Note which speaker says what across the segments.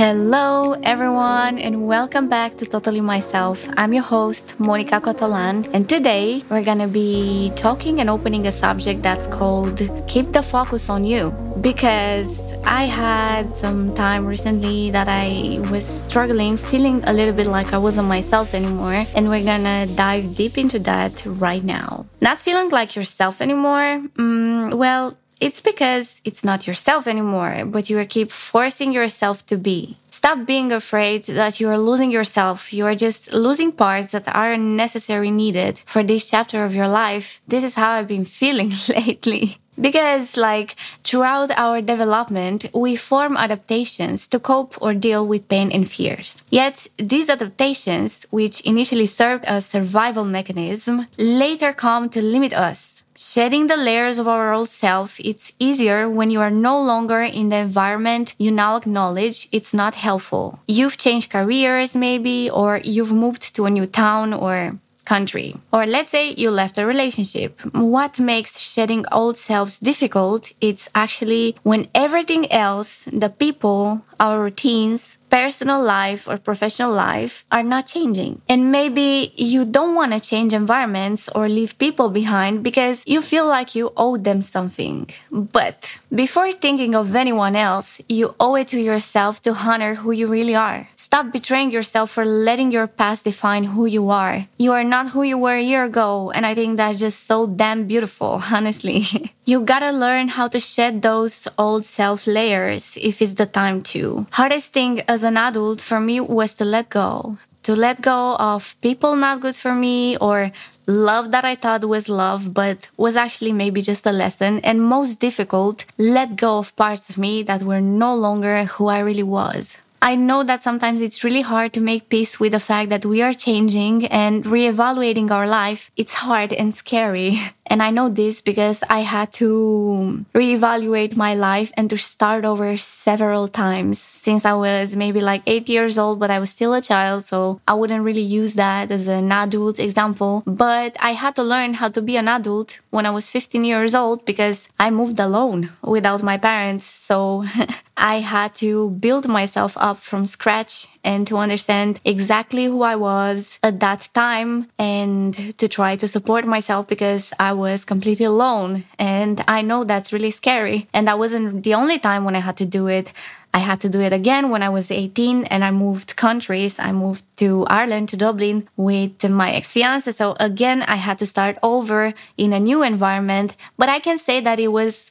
Speaker 1: Hello, everyone, and welcome back to Totally Myself. I'm your host, Monica Cotolan, and today we're gonna be talking and opening a subject that's called Keep the Focus on You. Because I had some time recently that I was struggling, feeling a little bit like I wasn't myself anymore, and we're gonna dive deep into that right now. Not feeling like yourself anymore? Mm, well, it's because it's not yourself anymore, but you keep forcing yourself to be. Stop being afraid that you are losing yourself. You are just losing parts that are necessary needed for this chapter of your life. This is how I've been feeling lately. Because, like, throughout our development, we form adaptations to cope or deal with pain and fears. Yet, these adaptations, which initially served as survival mechanism, later come to limit us. Shedding the layers of our old self, it's easier when you are no longer in the environment you now acknowledge it's not helpful. You've changed careers, maybe, or you've moved to a new town or country. Or let's say you left a relationship. What makes shedding old selves difficult? It's actually when everything else, the people, our routines, personal life or professional life are not changing. And maybe you don't want to change environments or leave people behind because you feel like you owe them something. But before thinking of anyone else, you owe it to yourself to honor who you really are. Stop betraying yourself for letting your past define who you are. You are not who you were a year ago. And I think that's just so damn beautiful, honestly. you gotta learn how to shed those old self layers if it's the time to. Hardest thing as an adult for me was to let go. To let go of people not good for me or love that I thought was love, but was actually maybe just a lesson. And most difficult, let go of parts of me that were no longer who I really was. I know that sometimes it's really hard to make peace with the fact that we are changing and reevaluating our life. It's hard and scary. And I know this because I had to reevaluate my life and to start over several times since I was maybe like eight years old, but I was still a child. So I wouldn't really use that as an adult example. But I had to learn how to be an adult when I was 15 years old because I moved alone without my parents. So I had to build myself up from scratch and to understand exactly who I was at that time and to try to support myself because I was completely alone. And I know that's really scary. And that wasn't the only time when I had to do it. I had to do it again when I was 18 and I moved countries. I moved to Ireland, to Dublin with my ex fiance. So again, I had to start over in a new environment. But I can say that it was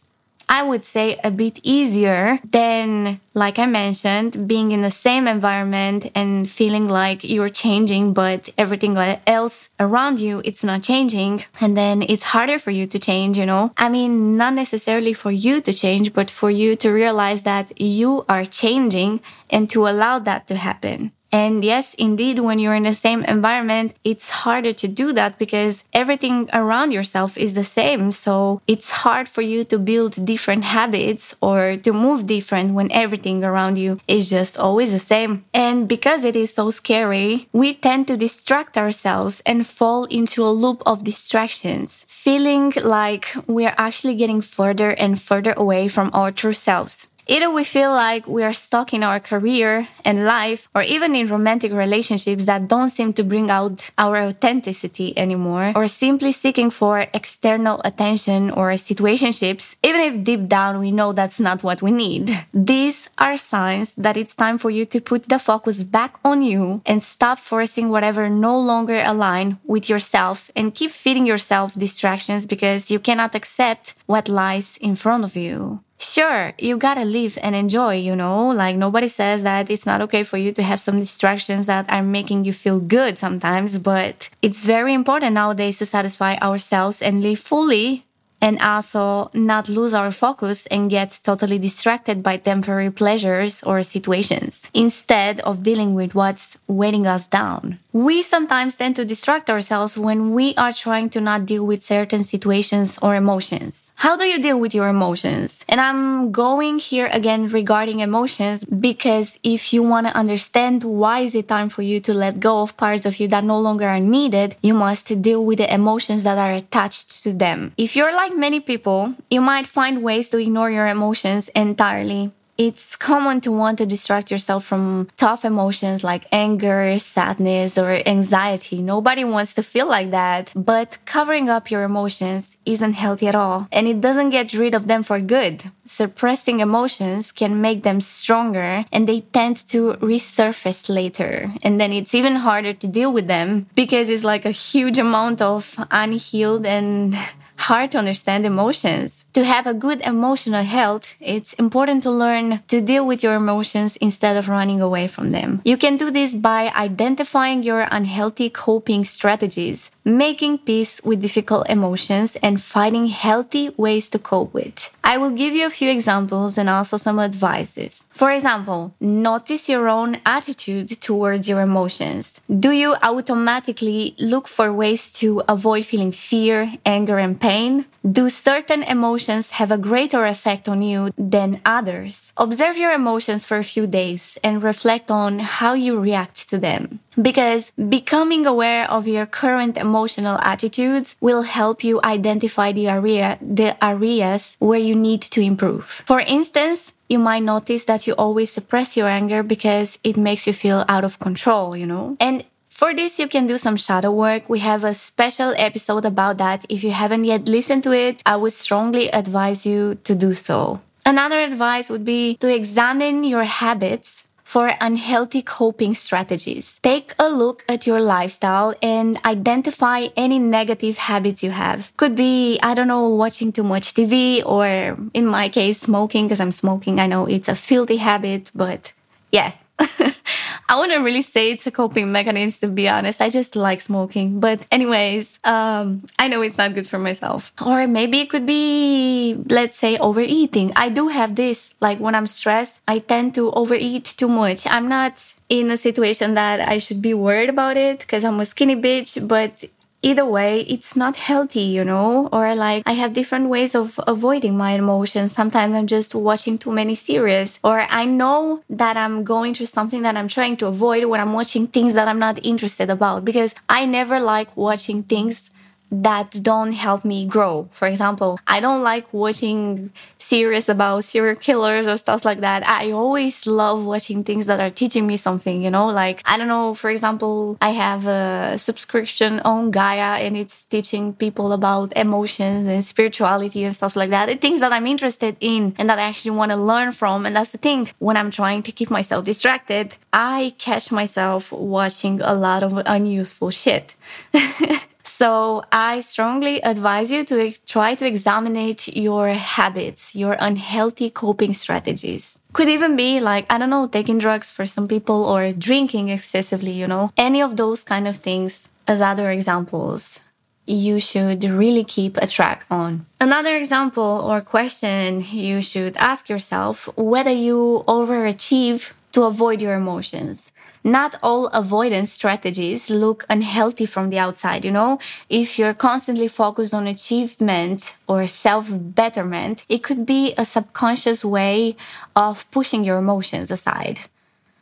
Speaker 1: I would say a bit easier than, like I mentioned, being in the same environment and feeling like you're changing, but everything else around you, it's not changing. And then it's harder for you to change, you know? I mean, not necessarily for you to change, but for you to realize that you are changing and to allow that to happen. And yes, indeed, when you're in the same environment, it's harder to do that because everything around yourself is the same. So it's hard for you to build different habits or to move different when everything around you is just always the same. And because it is so scary, we tend to distract ourselves and fall into a loop of distractions, feeling like we're actually getting further and further away from our true selves. Either we feel like we are stuck in our career and life, or even in romantic relationships that don't seem to bring out our authenticity anymore, or simply seeking for external attention or situationships, even if deep down we know that's not what we need. These are signs that it's time for you to put the focus back on you and stop forcing whatever no longer align with yourself and keep feeding yourself distractions because you cannot accept what lies in front of you sure, you gotta live and enjoy, you know? Like nobody says that it's not okay for you to have some distractions that are making you feel good sometimes, but it's very important nowadays to satisfy ourselves and live fully and also not lose our focus and get totally distracted by temporary pleasures or situations instead of dealing with what's weighing us down. We sometimes tend to distract ourselves when we are trying to not deal with certain situations or emotions. How do you deal with your emotions? And I'm going here again regarding emotions because if you want to understand why is it time for you to let go of parts of you that no longer are needed, you must deal with the emotions that are attached to them. If you're like many people, you might find ways to ignore your emotions entirely it's common to want to distract yourself from tough emotions like anger, sadness, or anxiety. Nobody wants to feel like that. But covering up your emotions isn't healthy at all. And it doesn't get rid of them for good. Suppressing emotions can make them stronger and they tend to resurface later. And then it's even harder to deal with them because it's like a huge amount of unhealed and hard to understand emotions. To have a good emotional health, it's important to learn to deal with your emotions instead of running away from them. You can do this by identifying your unhealthy coping strategies, making peace with difficult emotions, and finding healthy ways to cope with. I will give you a few examples and also some advices. For example, notice your own attitude towards your emotions. Do you automatically look for ways to avoid feeling fear, anger, and pain? Do certain emotions have a greater effect on you than others? Observe your emotions for a few days and reflect on how you react to them. Because becoming aware of your current emotional attitudes will help you identify the area, the areas where you need to improve. For instance, you might notice that you always suppress your anger because it makes you feel out of control, you know? And for this, you can do some shadow work. We have a special episode about that. If you haven't yet listened to it, I would strongly advise you to do so. Another advice would be to examine your habits for unhealthy coping strategies. Take a look at your lifestyle and identify any negative habits you have. Could be, I don't know, watching too much TV or in my case, smoking because I'm smoking. I know it's a filthy habit, but yeah, I wouldn't really say it's a coping mechanism to be honest. I just like smoking. But anyways, um, I know it's not good for myself. Or maybe it could be, let's say, overeating. I do have this. Like when I'm stressed, I tend to overeat too much. I'm not in a situation that I should be worried about it because I'm a skinny bitch, but either way, it's not healthy, you know? Or like I have different ways of avoiding my emotions. Sometimes I'm just watching too many series or I know that I'm going through something that I'm trying to avoid when I'm watching things that I'm not interested about because I never like watching things that don't help me grow. For example, I don't like watching series about serial killers or stuff like that. I always love watching things that are teaching me something, you know, like, I don't know, for example, I have a subscription on Gaia and it's teaching people about emotions and spirituality and stuff like that. The things that I'm interested in and that I actually want to learn from. And that's the thing. When I'm trying to keep myself distracted, I catch myself watching a lot of unuseful shit. So I strongly advise you to try to examine your habits, your unhealthy coping strategies. Could even be like, I don't know, taking drugs for some people or drinking excessively, you know, any of those kind of things as other examples you should really keep a track on. Another example or question you should ask yourself whether you overachieve to avoid your emotions not all avoidance strategies look unhealthy from the outside. You know, if you're constantly focused on achievement or self betterment, it could be a subconscious way of pushing your emotions aside.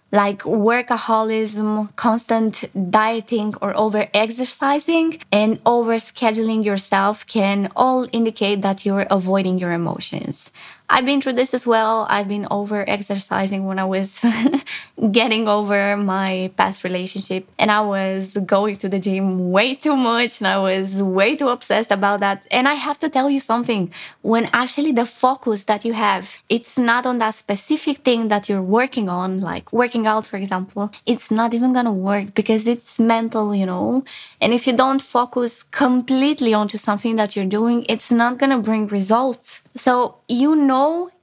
Speaker 1: Like workaholism, constant dieting or over exercising and over scheduling yourself can all indicate that you're avoiding your emotions. I've been through this as well. I've been over exercising when I was getting over my past relationship and I was going to the gym way too much and I was way too obsessed about that. And I have to tell you something when actually the focus that you have, it's not on that specific thing that you're working on, like working out, for example, it's not even gonna work because it's mental, you know? And if you don't focus completely onto something that you're doing, it's not gonna bring results. So you know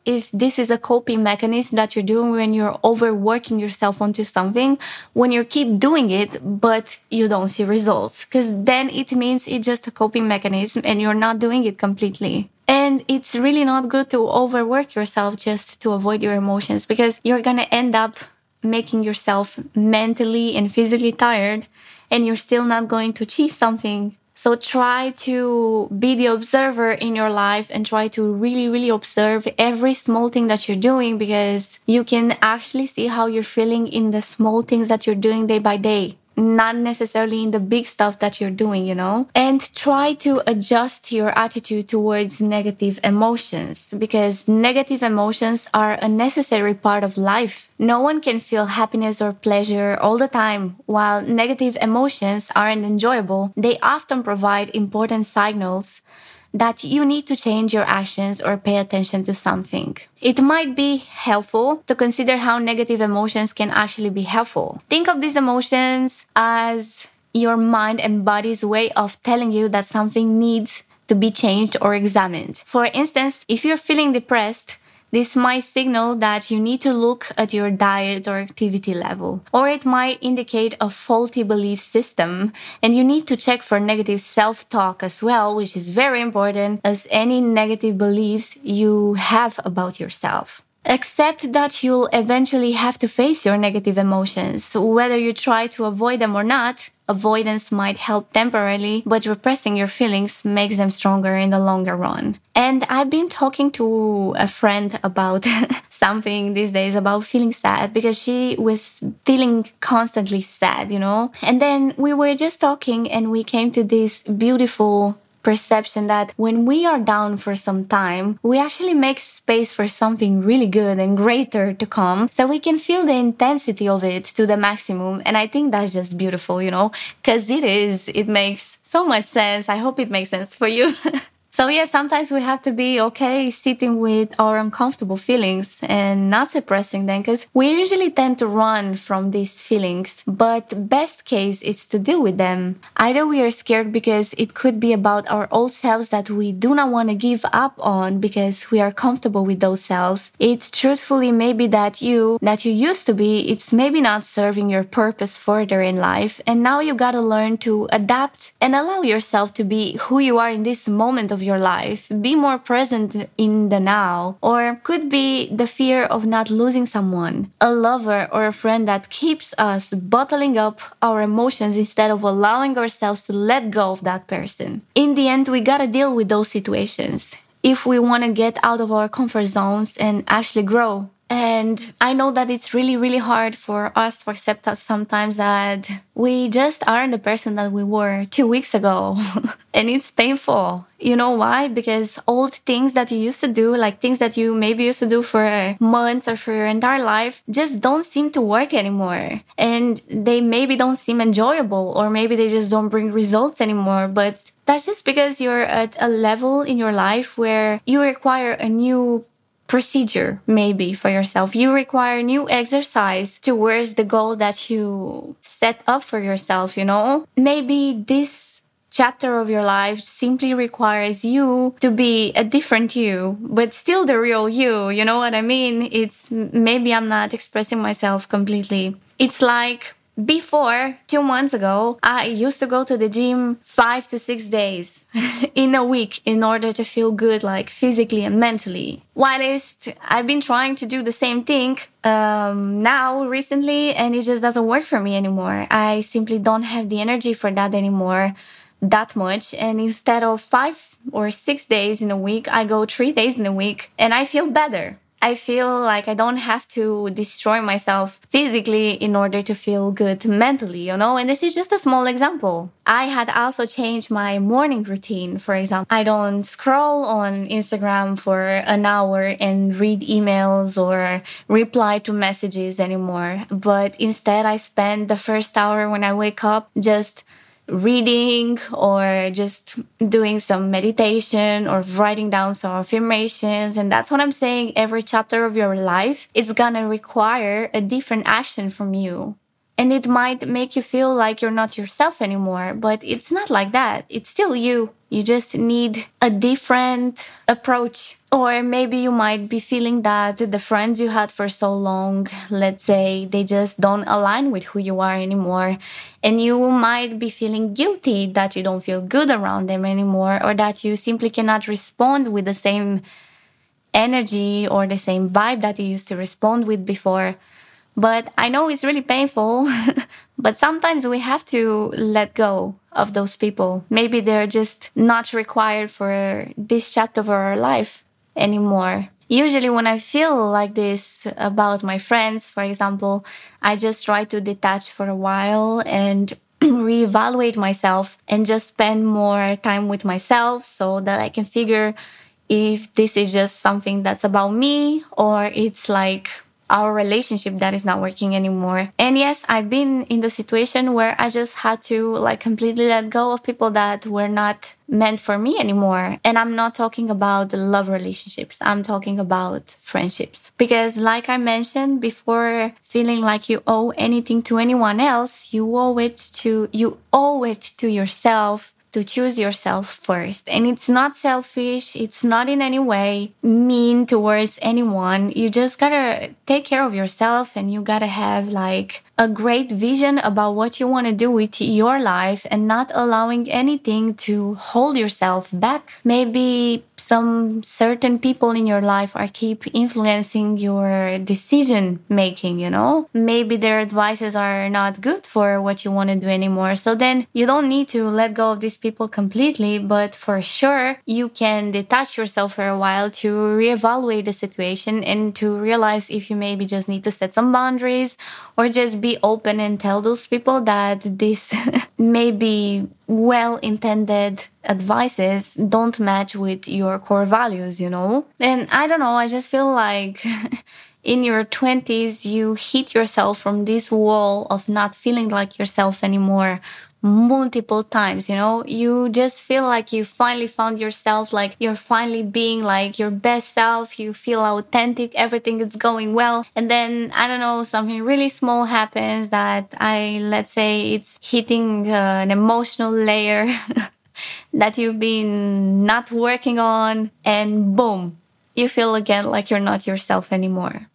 Speaker 1: if this is a coping mechanism that you're doing when you're overworking yourself onto something, when you keep doing it, but you don't see results. Cause then it means it's just a coping mechanism and you're not doing it completely. And it's really not good to overwork yourself just to avoid your emotions because you're going to end up making yourself mentally and physically tired and you're still not going to achieve something so try to be the observer in your life and try to really, really observe every small thing that you're doing because you can actually see how you're feeling in the small things that you're doing day by day. Not necessarily in the big stuff that you're doing, you know? And try to adjust your attitude towards negative emotions because negative emotions are a necessary part of life. No one can feel happiness or pleasure all the time. While negative emotions aren't enjoyable, they often provide important signals that you need to change your actions or pay attention to something. It might be helpful to consider how negative emotions can actually be helpful. Think of these emotions as your mind and body's way of telling you that something needs to be changed or examined. For instance, if you're feeling depressed, this might signal that you need to look at your diet or activity level, or it might indicate a faulty belief system, and you need to check for negative self talk as well, which is very important as any negative beliefs you have about yourself. Accept that you'll eventually have to face your negative emotions, whether you try to avoid them or not. Avoidance might help temporarily, but repressing your feelings makes them stronger in the longer run. And I've been talking to a friend about something these days about feeling sad because she was feeling constantly sad, you know? And then we were just talking and we came to this beautiful perception that when we are down for some time, we actually make space for something really good and greater to come so we can feel the intensity of it to the maximum. And I think that's just beautiful, you know, because it is, it makes so much sense. I hope it makes sense for you. So yeah, sometimes we have to be okay sitting with our uncomfortable feelings and not suppressing them because we usually tend to run from these feelings. But best case is to deal with them. Either we are scared because it could be about our old selves that we do not want to give up on because we are comfortable with those selves. It's truthfully maybe that you that you used to be, it's maybe not serving your purpose further in life. And now you gotta learn to adapt and allow yourself to be who you are in this moment of your life, be more present in the now, or could be the fear of not losing someone, a lover or a friend that keeps us bottling up our emotions instead of allowing ourselves to let go of that person. In the end, we gotta deal with those situations if we want to get out of our comfort zones and actually grow and I know that it's really, really hard for us to accept us sometimes that we just aren't the person that we were two weeks ago. and it's painful. You know why? Because old things that you used to do, like things that you maybe used to do for months or for your entire life, just don't seem to work anymore. And they maybe don't seem enjoyable or maybe they just don't bring results anymore. But that's just because you're at a level in your life where you require a new procedure maybe for yourself. You require new exercise towards the goal that you set up for yourself, you know? Maybe this chapter of your life simply requires you to be a different you, but still the real you. You know what I mean? It's maybe I'm not expressing myself completely. It's like before, two months ago, I used to go to the gym five to six days in a week in order to feel good, like physically and mentally. Whilst I've been trying to do the same thing um, now recently, and it just doesn't work for me anymore. I simply don't have the energy for that anymore that much. And instead of five or six days in a week, I go three days in a week and I feel better. I feel like I don't have to destroy myself physically in order to feel good mentally, you know? And this is just a small example. I had also changed my morning routine. For example, I don't scroll on Instagram for an hour and read emails or reply to messages anymore. But instead, I spend the first hour when I wake up just reading or just doing some meditation or writing down some affirmations. And that's what I'm saying. Every chapter of your life is gonna require a different action from you. And it might make you feel like you're not yourself anymore, but it's not like that. It's still you. You just need a different approach. Or maybe you might be feeling that the friends you had for so long, let's say, they just don't align with who you are anymore. And you might be feeling guilty that you don't feel good around them anymore, or that you simply cannot respond with the same energy or the same vibe that you used to respond with before. But I know it's really painful, but sometimes we have to let go of those people. Maybe they're just not required for this chapter of our life anymore. usually when I feel like this about my friends, for example, I just try to detach for a while and reevaluate myself and just spend more time with myself so that I can figure if this is just something that's about me or it's like our relationship that is not working anymore. And yes, I've been in the situation where I just had to like completely let go of people that were not meant for me anymore. And I'm not talking about love relationships. I'm talking about friendships. Because like I mentioned before, feeling like you owe anything to anyone else, you owe it to, you owe it to yourself to choose yourself first. And it's not selfish. It's not in any way mean towards anyone. You just gotta take care of yourself and you gotta have like a great vision about what you want to do with your life and not allowing anything to hold yourself back. Maybe some certain people in your life are keep influencing your decision making, you know? Maybe their advices are not good for what you want to do anymore. So then you don't need to let go of these people completely, but for sure you can detach yourself for a while to reevaluate the situation and to realize if you maybe just need to set some boundaries or just be open and tell those people that this may be well intended advices don't match with your core values, you know? And I don't know, I just feel like in your 20s, you hit yourself from this wall of not feeling like yourself anymore multiple times, you know? You just feel like you finally found yourself, like you're finally being like your best self. You feel authentic, everything is going well. And then, I don't know, something really small happens that I, let's say it's hitting uh, an emotional layer that you've been not working on and boom, you feel again like you're not yourself anymore.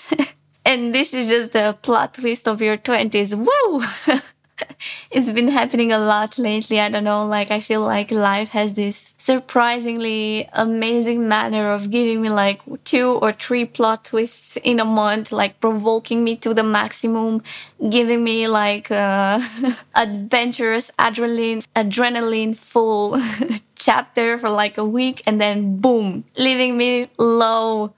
Speaker 1: and this is just the plot twist of your 20s. Woo! it's been happening a lot lately. I don't know, like I feel like life has this surprisingly amazing manner of giving me like two or three plot twists in a month, like provoking me to the maximum, giving me like uh, adventurous adrenaline, adrenaline full chapter for like a week and then boom, leaving me low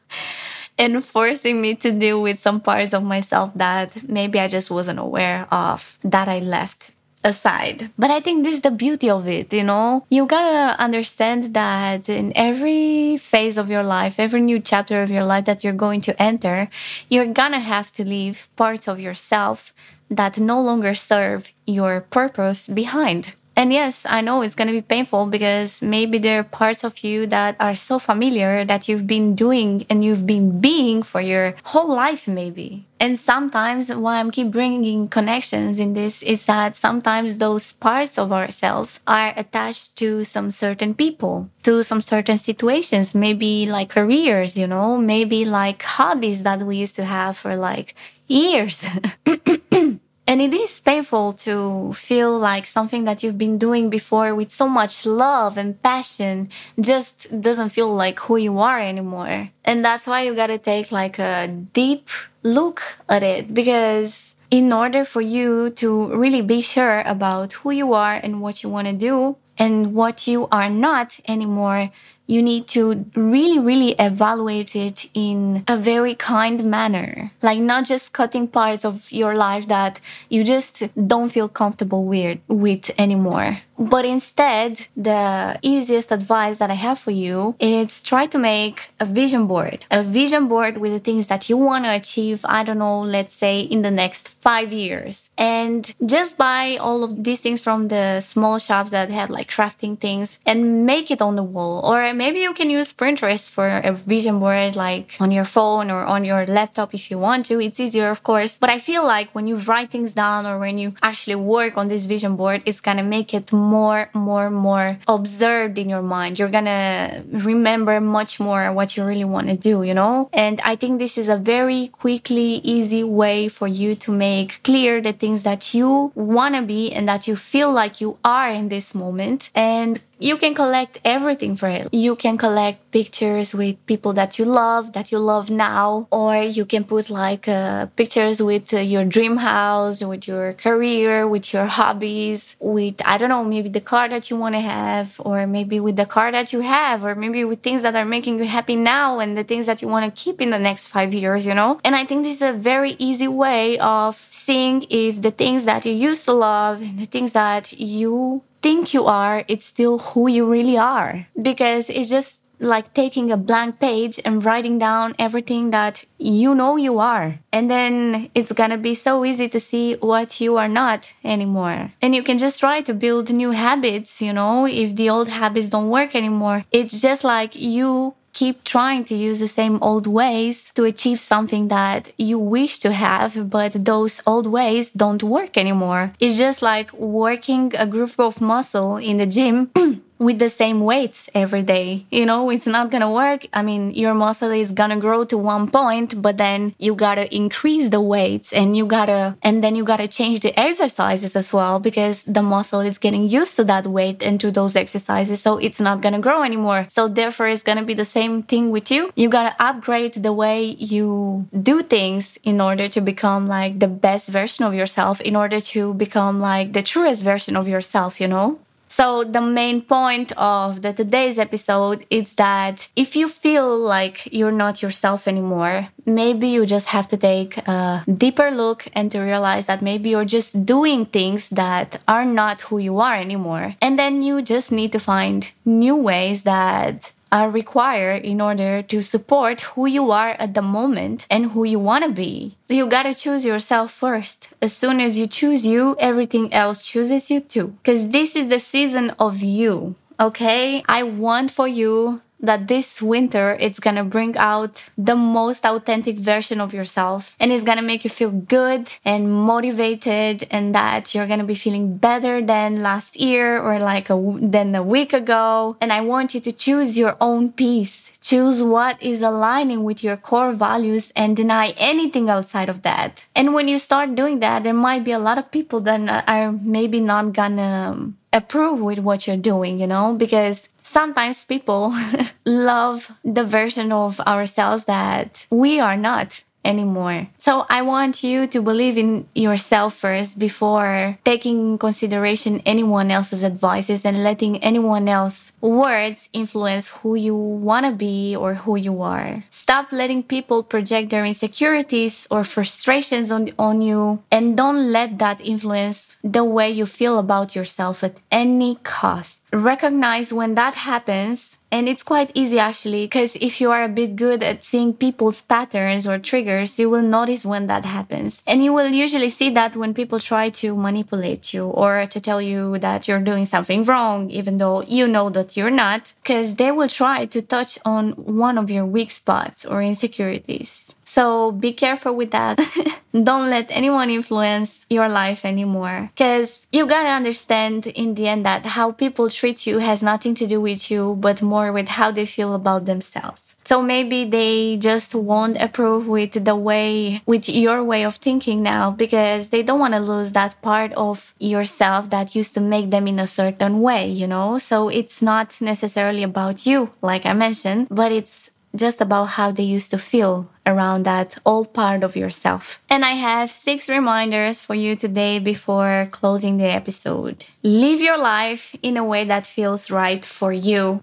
Speaker 1: and forcing me to deal with some parts of myself that maybe I just wasn't aware of that I left aside. But I think this is the beauty of it, you know? You gotta understand that in every phase of your life, every new chapter of your life that you're going to enter, you're gonna have to leave parts of yourself that no longer serve your purpose behind. And yes, I know it's going to be painful because maybe there are parts of you that are so familiar that you've been doing and you've been being for your whole life, maybe. And sometimes why I'm keep bringing connections in this is that sometimes those parts of ourselves are attached to some certain people, to some certain situations, maybe like careers, you know, maybe like hobbies that we used to have for like years. And it is painful to feel like something that you've been doing before with so much love and passion just doesn't feel like who you are anymore. And that's why you gotta take like a deep look at it because in order for you to really be sure about who you are and what you want to do and what you are not anymore, you need to really, really evaluate it in a very kind manner. Like not just cutting parts of your life that you just don't feel comfortable with, with anymore. But instead, the easiest advice that I have for you is try to make a vision board. A vision board with the things that you want to achieve, I don't know, let's say in the next five years. And just buy all of these things from the small shops that have like crafting things and make it on the wall or maybe you can use Pinterest for a vision board, like on your phone or on your laptop if you want to. It's easier, of course. But I feel like when you write things down or when you actually work on this vision board, it's gonna make it more, more, more more observed in your mind. You're gonna remember much more what you really want to do, you know? And I think this is a very quickly, easy way for you to make clear the things that you wanna be and that you feel like you are in this moment and you can collect everything for it. You can collect pictures with people that you love, that you love now, or you can put like uh, pictures with uh, your dream house, with your career, with your hobbies, with, I don't know, maybe the car that you want to have, or maybe with the car that you have, or maybe with things that are making you happy now and the things that you want to keep in the next five years, you know? And I think this is a very easy way of seeing if the things that you used to love and the things that you think you are, it's still who you really are. Because it's just like taking a blank page and writing down everything that you know you are. And then it's gonna be so easy to see what you are not anymore. And you can just try to build new habits, you know, if the old habits don't work anymore. It's just like you keep trying to use the same old ways to achieve something that you wish to have, but those old ways don't work anymore. It's just like working a group of muscle in the gym. with the same weights every day. You know, it's not gonna work. I mean, your muscle is gonna grow to one point, but then you gotta increase the weights and you gotta, and then you gotta change the exercises as well because the muscle is getting used to that weight and to those exercises. So it's not gonna grow anymore. So therefore, it's gonna be the same thing with you. You gotta upgrade the way you do things in order to become like the best version of yourself, in order to become like the truest version of yourself, you know? So the main point of the today's episode is that if you feel like you're not yourself anymore, maybe you just have to take a deeper look and to realize that maybe you're just doing things that are not who you are anymore. And then you just need to find new ways that Uh, are required in order to support who you are at the moment and who you want to be. You gotta choose yourself first. As soon as you choose you, everything else chooses you too. Because this is the season of you. Okay? I want for you that this winter it's gonna bring out the most authentic version of yourself. And it's gonna make you feel good and motivated and that you're gonna be feeling better than last year or like a, than a week ago. And i want you to choose your own peace. Choose what is aligning with your core values and deny anything outside of that. And when you start doing that there might be a lot of people that are maybe not gonna um, approve with what you're doing, you know, because sometimes people love the version of ourselves that we are not anymore. So I want you to believe in yourself first before taking consideration anyone else's advices and letting anyone else words influence who you want to be or who you are. Stop letting people project their insecurities or frustrations on, on you and don't let that influence the way you feel about yourself at any cost. Recognize when that happens and it's quite easy actually, because if you are a bit good at seeing people's patterns or triggers, you will notice when that happens. And you will usually see that when people try to manipulate you or to tell you that you're doing something wrong, even though you know that you're not, because they will try to touch on one of your weak spots or insecurities. So be careful with that. Don't let anyone influence your life anymore. Cause you gotta understand in the end that how people treat you has nothing to do with you, but more with how they feel about themselves. So maybe they just won't approve with the way, with your way of thinking now because they don't want to lose that part of yourself that used to make them in a certain way, you know? So it's not necessarily about you, like I mentioned, but it's just about how they used to feel around that old part of yourself. And I have six reminders for you today before closing the episode. Live your life in a way that feels right for you.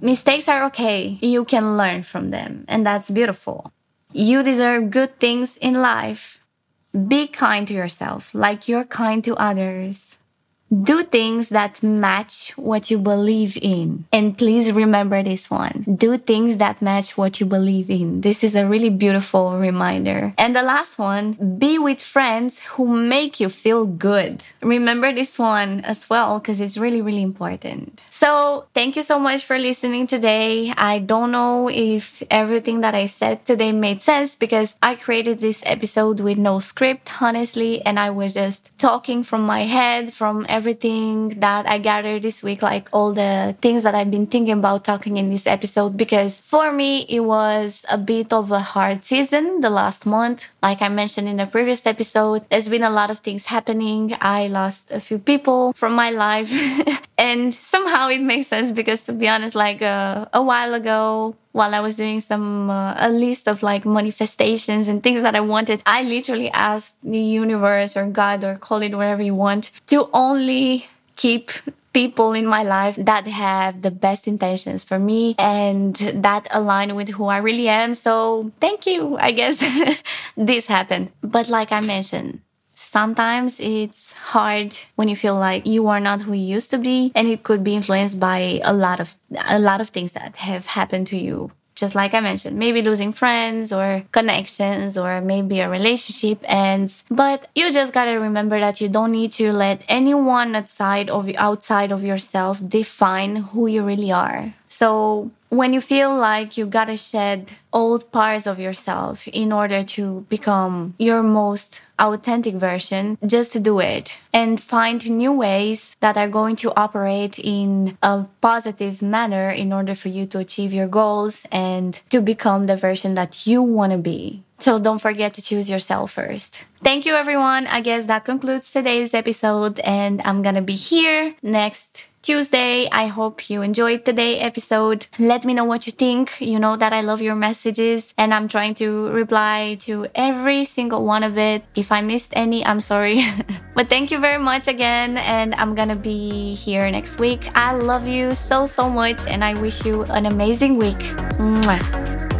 Speaker 1: Mistakes are okay. You can learn from them, and that's beautiful. You deserve good things in life. Be kind to yourself like you're kind to others. Do things that match what you believe in. And please remember this one. Do things that match what you believe in. This is a really beautiful reminder. And the last one, be with friends who make you feel good. Remember this one as well because it's really, really important. So thank you so much for listening today. I don't know if everything that I said today made sense because I created this episode with no script, honestly, and I was just talking from my head, from everything that I gathered this week, like all the things that I've been thinking about talking in this episode, because for me, it was a bit of a hard season the last month. Like I mentioned in the previous episode, there's been a lot of things happening. I lost a few people from my life. And somehow it makes sense because to be honest, like uh, a while ago, while I was doing some uh, a list of like manifestations and things that I wanted, I literally asked the universe or God or call it whatever you want to only keep people in my life that have the best intentions for me and that align with who I really am. So thank you. I guess this happened. But like I mentioned, sometimes it's hard when you feel like you are not who you used to be and it could be influenced by a lot of a lot of things that have happened to you just like I mentioned, maybe losing friends or connections or maybe a relationship ends. But you just gotta remember that you don't need to let anyone outside of outside of yourself define who you really are. So when you feel like you gotta shed old parts of yourself in order to become your most authentic version, just do it and find new ways that are going to operate in a positive manner in order for you to achieve your goals and to become the version that you want to be. So don't forget to choose yourself first. Thank you, everyone. I guess that concludes today's episode, and I'm gonna be here next Tuesday. I hope you enjoyed today's episode. Let me know what you think. You know that I love your messages and I'm trying to reply to every single one of it. If I missed any, I'm sorry. but thank you very much again. And I'm gonna be here next week. I love you so, so much and I wish you an amazing week. Mwah.